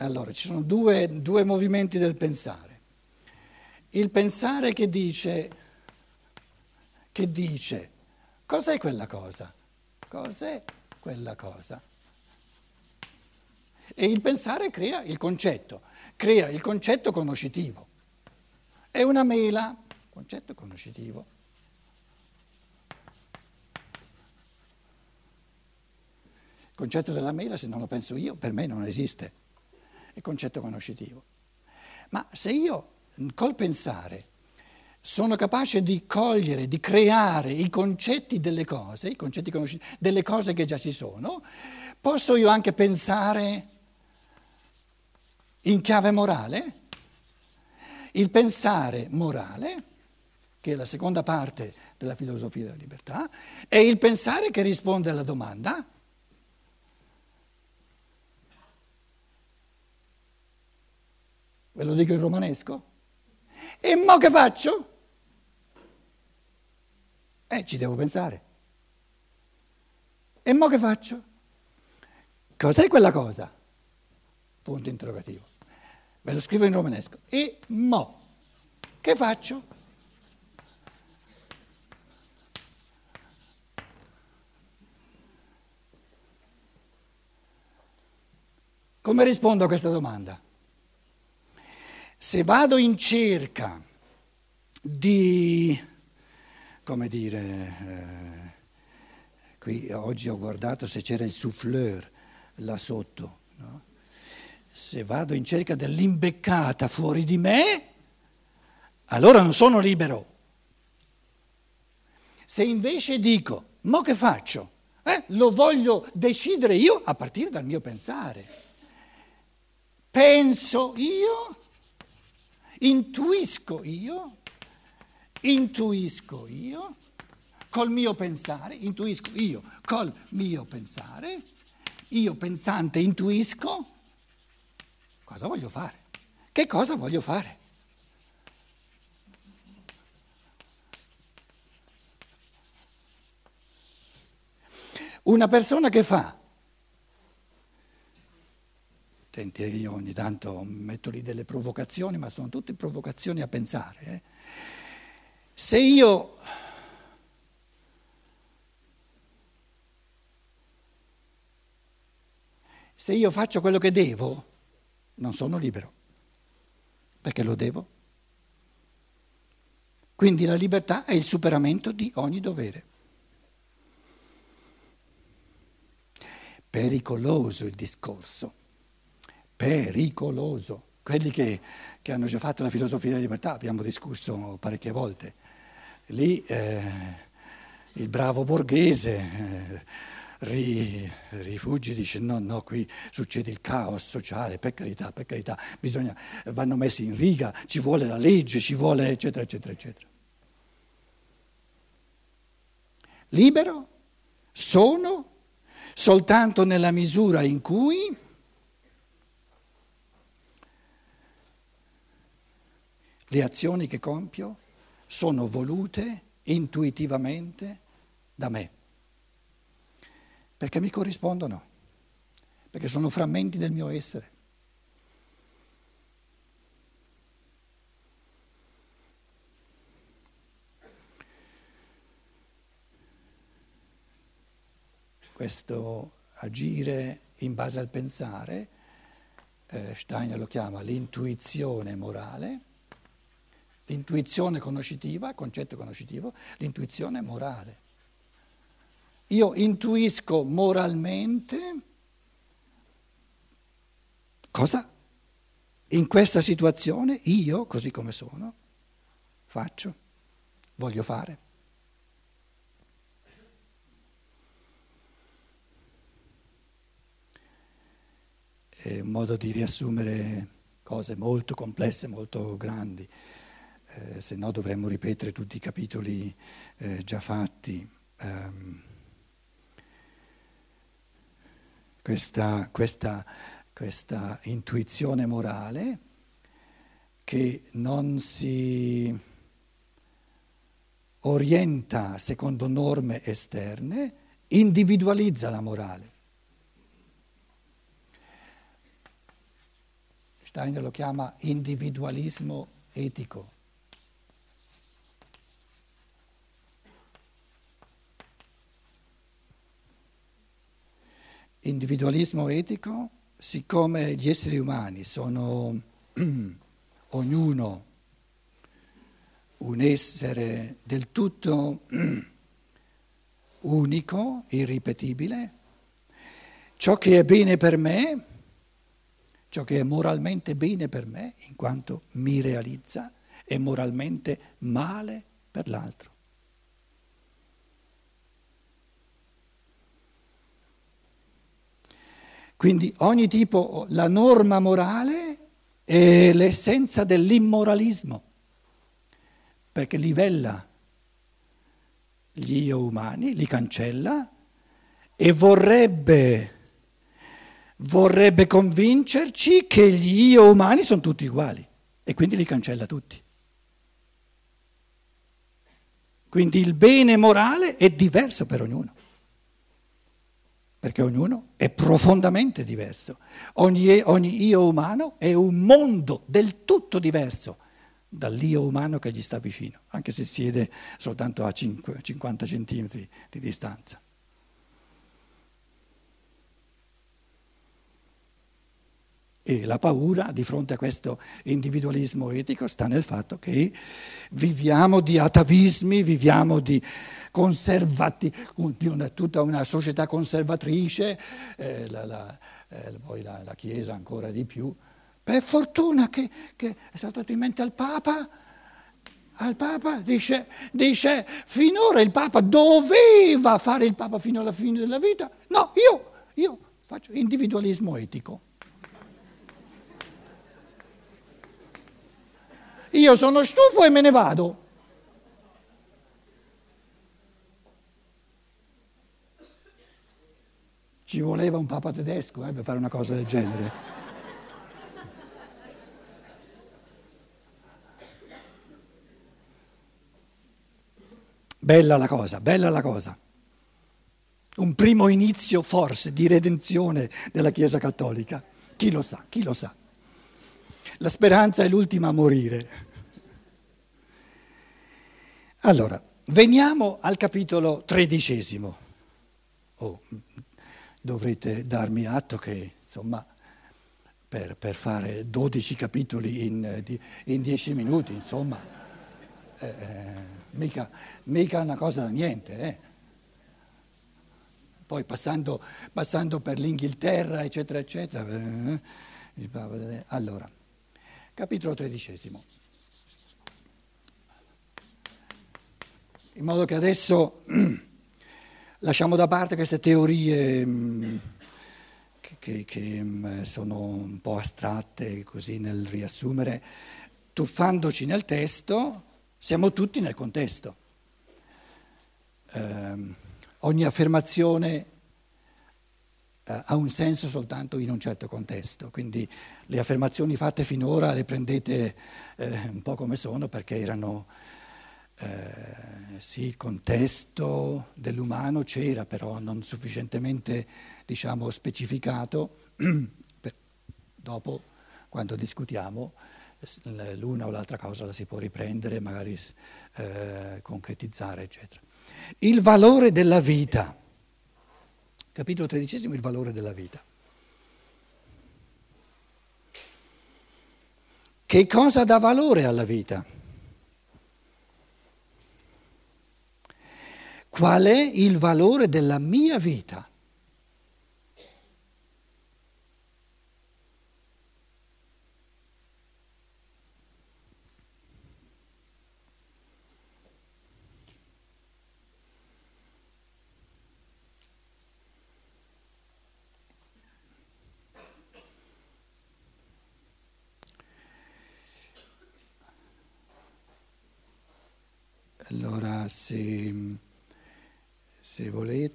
Allora, ci sono due, due movimenti del pensare. Il pensare che dice, che dice, cos'è quella cosa? Cos'è quella cosa? E il pensare crea il concetto, crea il concetto conoscitivo. È una mela, concetto conoscitivo. Il concetto della mela, se non lo penso io, per me non esiste. Il concetto conoscitivo. Ma se io col pensare sono capace di cogliere, di creare i concetti delle cose, i concetti conoscitivi, delle cose che già ci sono, posso io anche pensare in chiave morale? Il pensare morale, che è la seconda parte della filosofia della libertà, è il pensare che risponde alla domanda. Ve lo dico in romanesco? E mo che faccio? Eh, ci devo pensare. E mo che faccio? Cos'è quella cosa? Punto interrogativo. Ve lo scrivo in romanesco. E mo che faccio? Come rispondo a questa domanda? Se vado in cerca di, come dire, eh, qui oggi ho guardato se c'era il souffleur là sotto, no? se vado in cerca dell'imbeccata fuori di me, allora non sono libero. Se invece dico, mo che faccio? Eh, lo voglio decidere io a partire dal mio pensare. Penso io Intuisco io, intuisco io, col mio pensare, intuisco io col mio pensare, io pensante intuisco, cosa voglio fare? Che cosa voglio fare? Una persona che fa Senti, io ogni tanto metto lì delle provocazioni, ma sono tutte provocazioni a pensare. Eh. Se io se io faccio quello che devo, non sono libero, perché lo devo. Quindi la libertà è il superamento di ogni dovere. Pericoloso il discorso pericoloso. Quelli che, che, hanno già fatto la filosofia della libertà, abbiamo discusso parecchie volte, lì eh, il bravo borghese eh, ri, rifuggi, dice no, no, qui succede il caos sociale, per carità, per carità, bisogna, vanno messi in riga, ci vuole la legge, ci vuole eccetera, eccetera, eccetera. Libero sono soltanto nella misura in cui Le azioni che compio sono volute intuitivamente da me, perché mi corrispondono, perché sono frammenti del mio essere. Questo agire in base al pensare, eh, Steiner lo chiama l'intuizione morale, l'intuizione conoscitiva, concetto conoscitivo, l'intuizione morale. Io intuisco moralmente cosa in questa situazione io, così come sono, faccio, voglio fare. È un modo di riassumere cose molto complesse, molto grandi eh, se no dovremmo ripetere tutti i capitoli eh, già fatti. Um, questa, questa, questa intuizione morale che non si orienta secondo norme esterne, individualizza la morale. Steiner lo chiama individualismo etico. Individualismo etico, siccome gli esseri umani sono ognuno un essere del tutto unico, irripetibile, ciò che è bene per me, ciò che è moralmente bene per me, in quanto mi realizza, è moralmente male per l'altro. Quindi ogni tipo, la norma morale è l'essenza dell'immoralismo, perché livella gli io umani, li cancella e vorrebbe, vorrebbe convincerci che gli io umani sono tutti uguali e quindi li cancella tutti. Quindi il bene morale è diverso per ognuno perché ognuno è profondamente diverso. Ogni, ogni, io umano è un mondo del tutto diverso dall'io umano che gli sta vicino, anche se siede soltanto a 5, 50 centimetri di distanza. E la paura di fronte a questo individualismo etico sta nel fatto che viviamo di atavismi, viviamo di conservati, di una, tutta una società conservatrice, eh, la, la, eh, poi la, la, Chiesa ancora di più. Per fortuna che, che è saltato in mente al Papa, al Papa dice, dice, finora il Papa doveva fare il Papa fino alla fine della vita. No, io, io faccio individualismo etico. Io sono stufo e me ne vado. Ci voleva un papa tedesco eh, per fare una cosa del genere. Bella la cosa, bella la cosa. Un primo inizio forse di redenzione della Chiesa Cattolica. Chi lo sa, chi lo sa. La speranza è l'ultima a morire. Allora, veniamo al capitolo tredicesimo. Oh, dovrete darmi atto che insomma per, per fare 12 capitoli in, in 10 minuti, insomma, eh, eh, mica, mica una cosa da niente. Eh. Poi passando, passando, per l'Inghilterra, eccetera, eccetera. Eh, allora, capitolo tredicesimo. In modo che adesso Lasciamo da parte queste teorie mm, che, che, che mm, sono un po' astratte così nel riassumere, tuffandoci nel testo, siamo tutti nel contesto. Eh, ogni affermazione eh, ha un senso soltanto in un certo contesto, quindi le affermazioni fatte finora le prendete eh, un po' come sono perché erano eh, sì, il contesto dell'umano c'era, però non sufficientemente diciamo, specificato. Dopo, quando discutiamo, l'una o l'altra cosa la si può riprendere, magari eh, concretizzare, eccetera. Il valore della vita. Capitolo tredicesimo, il valore della vita. Che cosa dà valore alla vita? Qual è il valore della mia vita? Allora, se se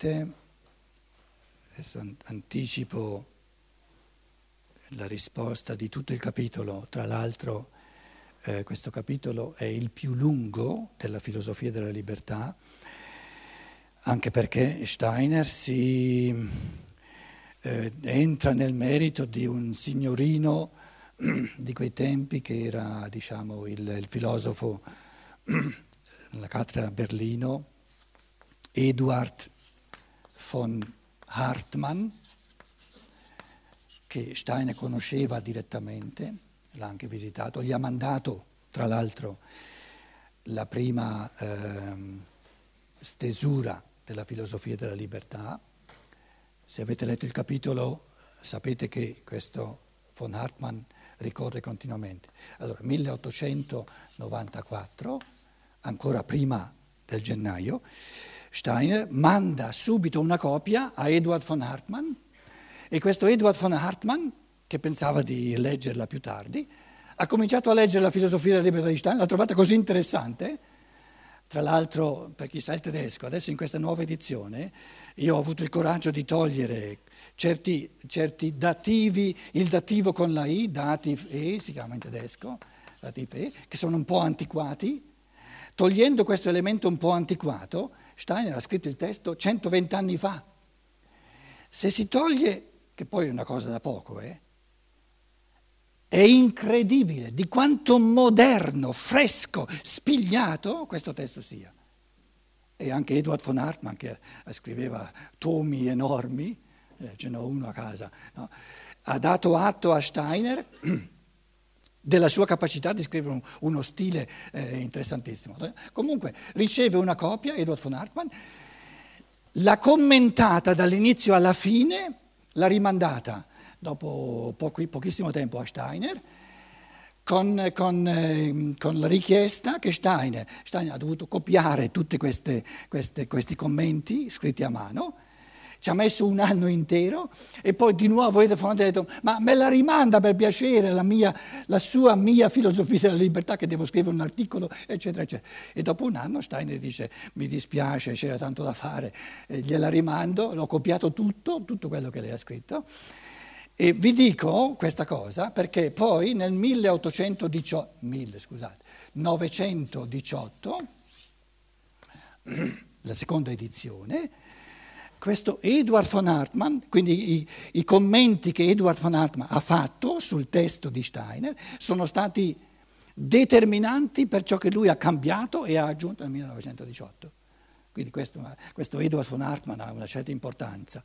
volete, adesso anticipo la risposta di tutto il capitolo, tra l'altro eh, questo capitolo è il più lungo della filosofia della libertà, anche perché Steiner si eh, entra nel merito di un signorino di quei tempi che era diciamo, il, il filosofo nella cattedra a Berlino, Eduard von Hartmann, che Steiner conosceva direttamente, l'ha anche visitato, gli ha mandato tra l'altro la prima eh, stesura della filosofia della libertà. Se avete letto il capitolo sapete che questo von Hartmann ricorre continuamente. Allora, 1894, ancora prima del gennaio, Steiner manda subito una copia a Eduard von Hartmann e questo Eduard von Hartmann, che pensava di leggerla più tardi, ha cominciato a leggere la filosofia della libertà di Steiner, l'ha trovata così interessante, tra l'altro per chi sa il tedesco, adesso in questa nuova edizione io ho avuto il coraggio di togliere certi, certi dativi, il dativo con la I, dativ E, si chiama in tedesco, dativ E, che sono un po' antiquati. Togliendo questo elemento un po' antiquato, Steiner ha scritto il testo 120 anni fa. Se si toglie, che poi è una cosa da poco, eh, è incredibile di quanto moderno, fresco, spigliato questo testo sia. E anche Edward von Hartmann, che scriveva tomi enormi, eh, ce n'ho uno a casa, no? ha dato atto a Steiner della sua capacità di scrivere un, uno stile eh, interessantissimo. Comunque riceve una copia, Edward von Hartmann, l'ha commentata dall'inizio alla fine, l'ha rimandata dopo pochi, pochissimo tempo a Steiner, con, con, eh, con, la richiesta che Steiner, Steiner, ha dovuto copiare tutti questi commenti scritti a mano ci ha messo un anno intero e poi di nuovo Edefon ha detto ma me la rimanda per piacere la, mia, la, sua mia filosofia della libertà che devo scrivere un articolo eccetera eccetera. E dopo un anno Steiner dice mi dispiace c'era tanto da fare, e gliela rimando, l'ho copiato tutto, tutto quello che lei ha scritto. E vi dico questa cosa perché poi nel 1818, 1000, scusate, 918, la seconda edizione, questo Edward von Hartmann, quindi i, i, commenti che Edward von Hartmann ha fatto sul testo di Steiner sono stati determinanti per ciò che lui ha cambiato e ha aggiunto nel 1918. Quindi questo, questo Edward von Hartmann ha una certa importanza.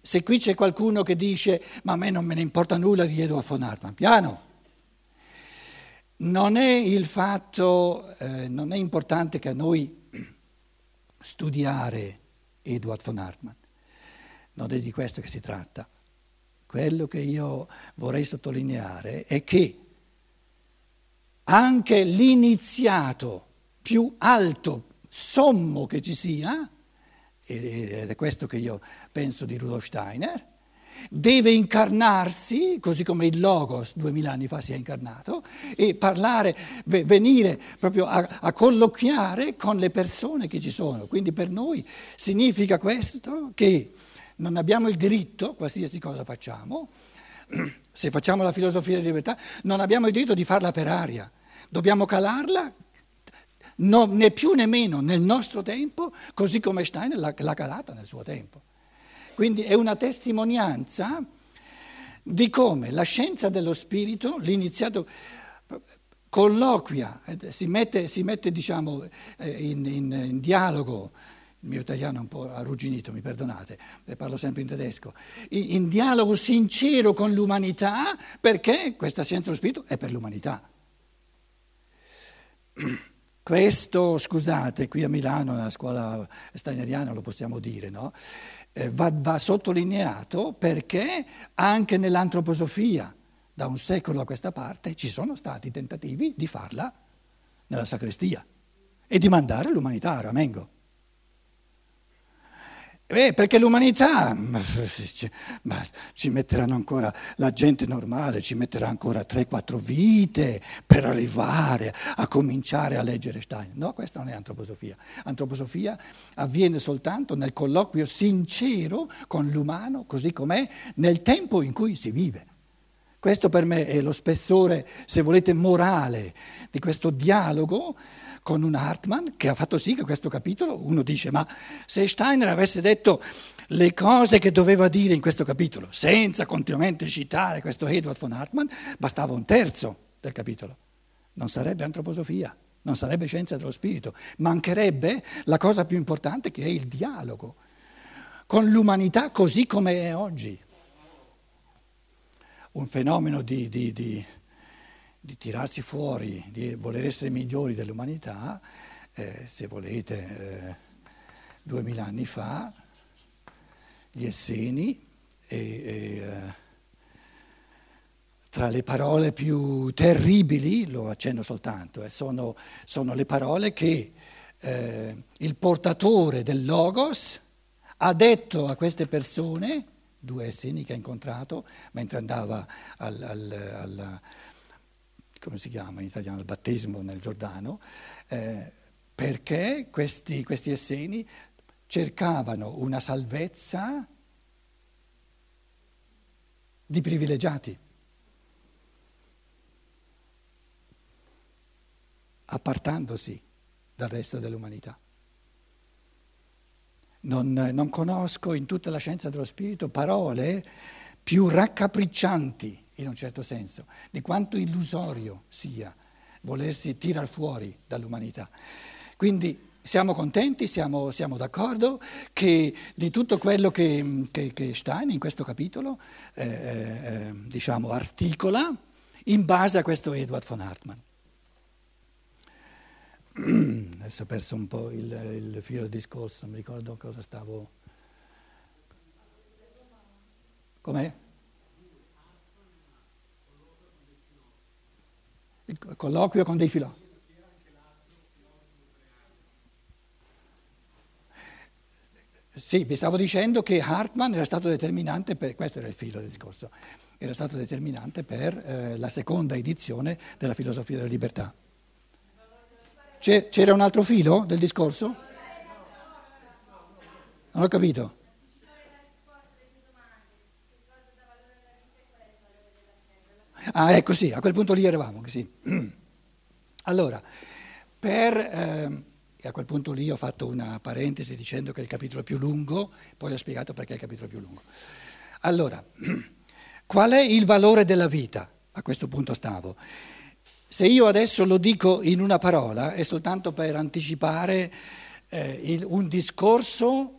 Se qui c'è qualcuno che dice ma a me non me ne importa nulla di Edward von Hartmann, piano. Non è il fatto, eh, non è importante che a noi studiare Edward von Hartmann. Non è di questo che si tratta. Quello che io vorrei sottolineare è che anche l'iniziato più alto, sommo che ci sia, ed è questo che io penso di Rudolf Steiner, deve incarnarsi, così come il Logos duemila anni fa si è incarnato, e parlare, venire proprio a, a, colloquiare con le persone che ci sono. Quindi per noi significa questo che non abbiamo il diritto, qualsiasi cosa facciamo, se facciamo la filosofia di libertà, non abbiamo il diritto di farla per aria, dobbiamo calarla no, né più né meno nel nostro tempo, così come Steiner l'ha, l'ha calata nel suo tempo. Quindi è una testimonianza di come la scienza dello spirito, l'iniziato colloquia, eh, si mette, si mette diciamo, eh, in, in, in, dialogo, il mio italiano è un po' arrugginito, mi perdonate, parlo sempre in tedesco, in, in dialogo sincero con l'umanità perché questa scienza dello spirito è per l'umanità. Questo, scusate, qui a Milano, nella scuola steineriana lo possiamo dire, no? Eh, va, va sottolineato perché anche nell'antroposofia, da un secolo a questa parte, ci sono stati tentativi di farla nella sacrestia e di mandare l'umanità a Ramengo. Eh, perché l'umanità ma, ci metteranno ancora, la gente normale ci metterà ancora 3-4 vite per arrivare a cominciare a leggere Stein. No, questa non è antroposofia. Antroposofia avviene soltanto nel colloquio sincero con l'umano, così com'è, nel tempo in cui si vive. Questo per me è lo spessore, se volete, morale di questo dialogo con un Hartmann che ha fatto sì che questo capitolo, uno dice, ma se Steiner avesse detto le cose che doveva dire in questo capitolo, senza continuamente citare questo Edward von Hartmann, bastava un terzo del capitolo. Non sarebbe antroposofia, non sarebbe scienza dello spirito, mancherebbe la cosa più importante che è il dialogo con l'umanità così come è oggi. Un fenomeno di, di, di, di tirarsi fuori, di voler essere migliori dell'umanità, eh, se volete, eh, duemila anni fa, gli Esseni e, e eh, tra le parole più terribili, lo accenno soltanto, eh, sono, sono, le parole che eh, il portatore del Logos ha detto a queste persone, due Esseni che ha incontrato mentre andava al, al, al come si chiama in italiano, al battesimo nel Giordano, eh, perché questi, questi Esseni cercavano una salvezza di privilegiati, appartandosi dal resto dell'umanità. Non, non, conosco in tutta la scienza dello spirito parole più raccapriccianti, in un certo senso, di quanto illusorio sia volersi tirar fuori dall'umanità. Quindi siamo contenti, siamo, siamo, d'accordo che di tutto quello che, che, che Stein in questo capitolo eh, eh, diciamo, articola in base a questo Edward von Hartmann. Adesso ho perso un po' il, il filo del discorso, non mi ricordo cosa stavo... Com'è? Colloquio con dei filosofi. Sì, vi stavo dicendo che Hartmann era stato determinante per, questo era il filo del discorso, era stato determinante per eh, la seconda edizione della filosofia della libertà. C'era un altro filo del discorso? Non ho capito. Ah, ecco sì, a quel punto lì eravamo, sì. Allora, per... Eh, a quel punto lì ho fatto una parentesi dicendo che è il capitolo più lungo, poi ho spiegato perché è il capitolo più lungo. Allora, qual è il valore della vita? A questo punto stavo. Se io adesso lo dico in una parola è soltanto per anticipare eh, il, un discorso,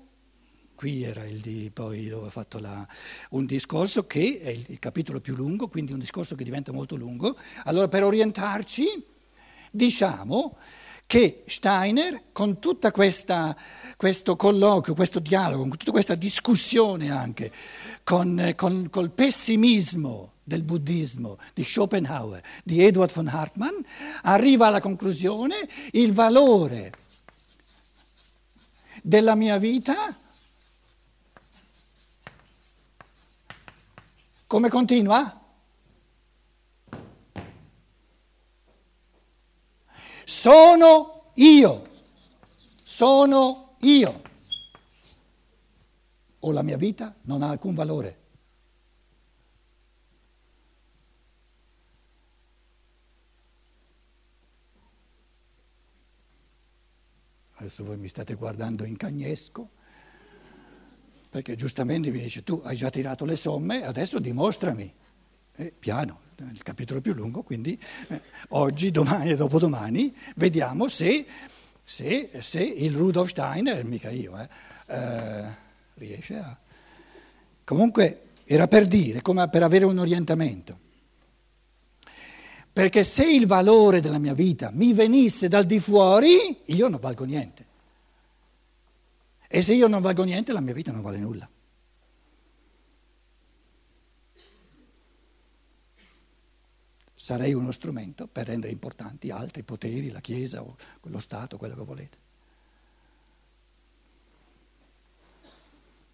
qui era il di poi dove ho fatto la, un discorso che è il, capitolo più lungo, quindi un discorso che diventa molto lungo. Allora per orientarci diciamo che Steiner, con tutto questo colloquio, questo dialogo, con tutta questa discussione anche, con, con col pessimismo del buddismo di Schopenhauer, di Edward von Hartmann, arriva alla conclusione il valore della mia vita come continua? Sono io, sono io. O la mia vita non ha alcun valore. Adesso voi mi state guardando in cagnesco, perché giustamente mi dice tu hai già tirato le somme, adesso dimostrami. Eh, piano, il capitolo più lungo, quindi eh, oggi, domani e dopodomani vediamo se, se, se il Rudolf Steiner, mica io, eh, eh, riesce a... Comunque era per dire, come per avere un orientamento. Perché se il valore della mia vita mi venisse dal di fuori, io non valgo niente. E se io non valgo niente, la mia vita non vale nulla. sarei uno strumento per rendere importanti altri poteri, la Chiesa o lo Stato, quello che volete.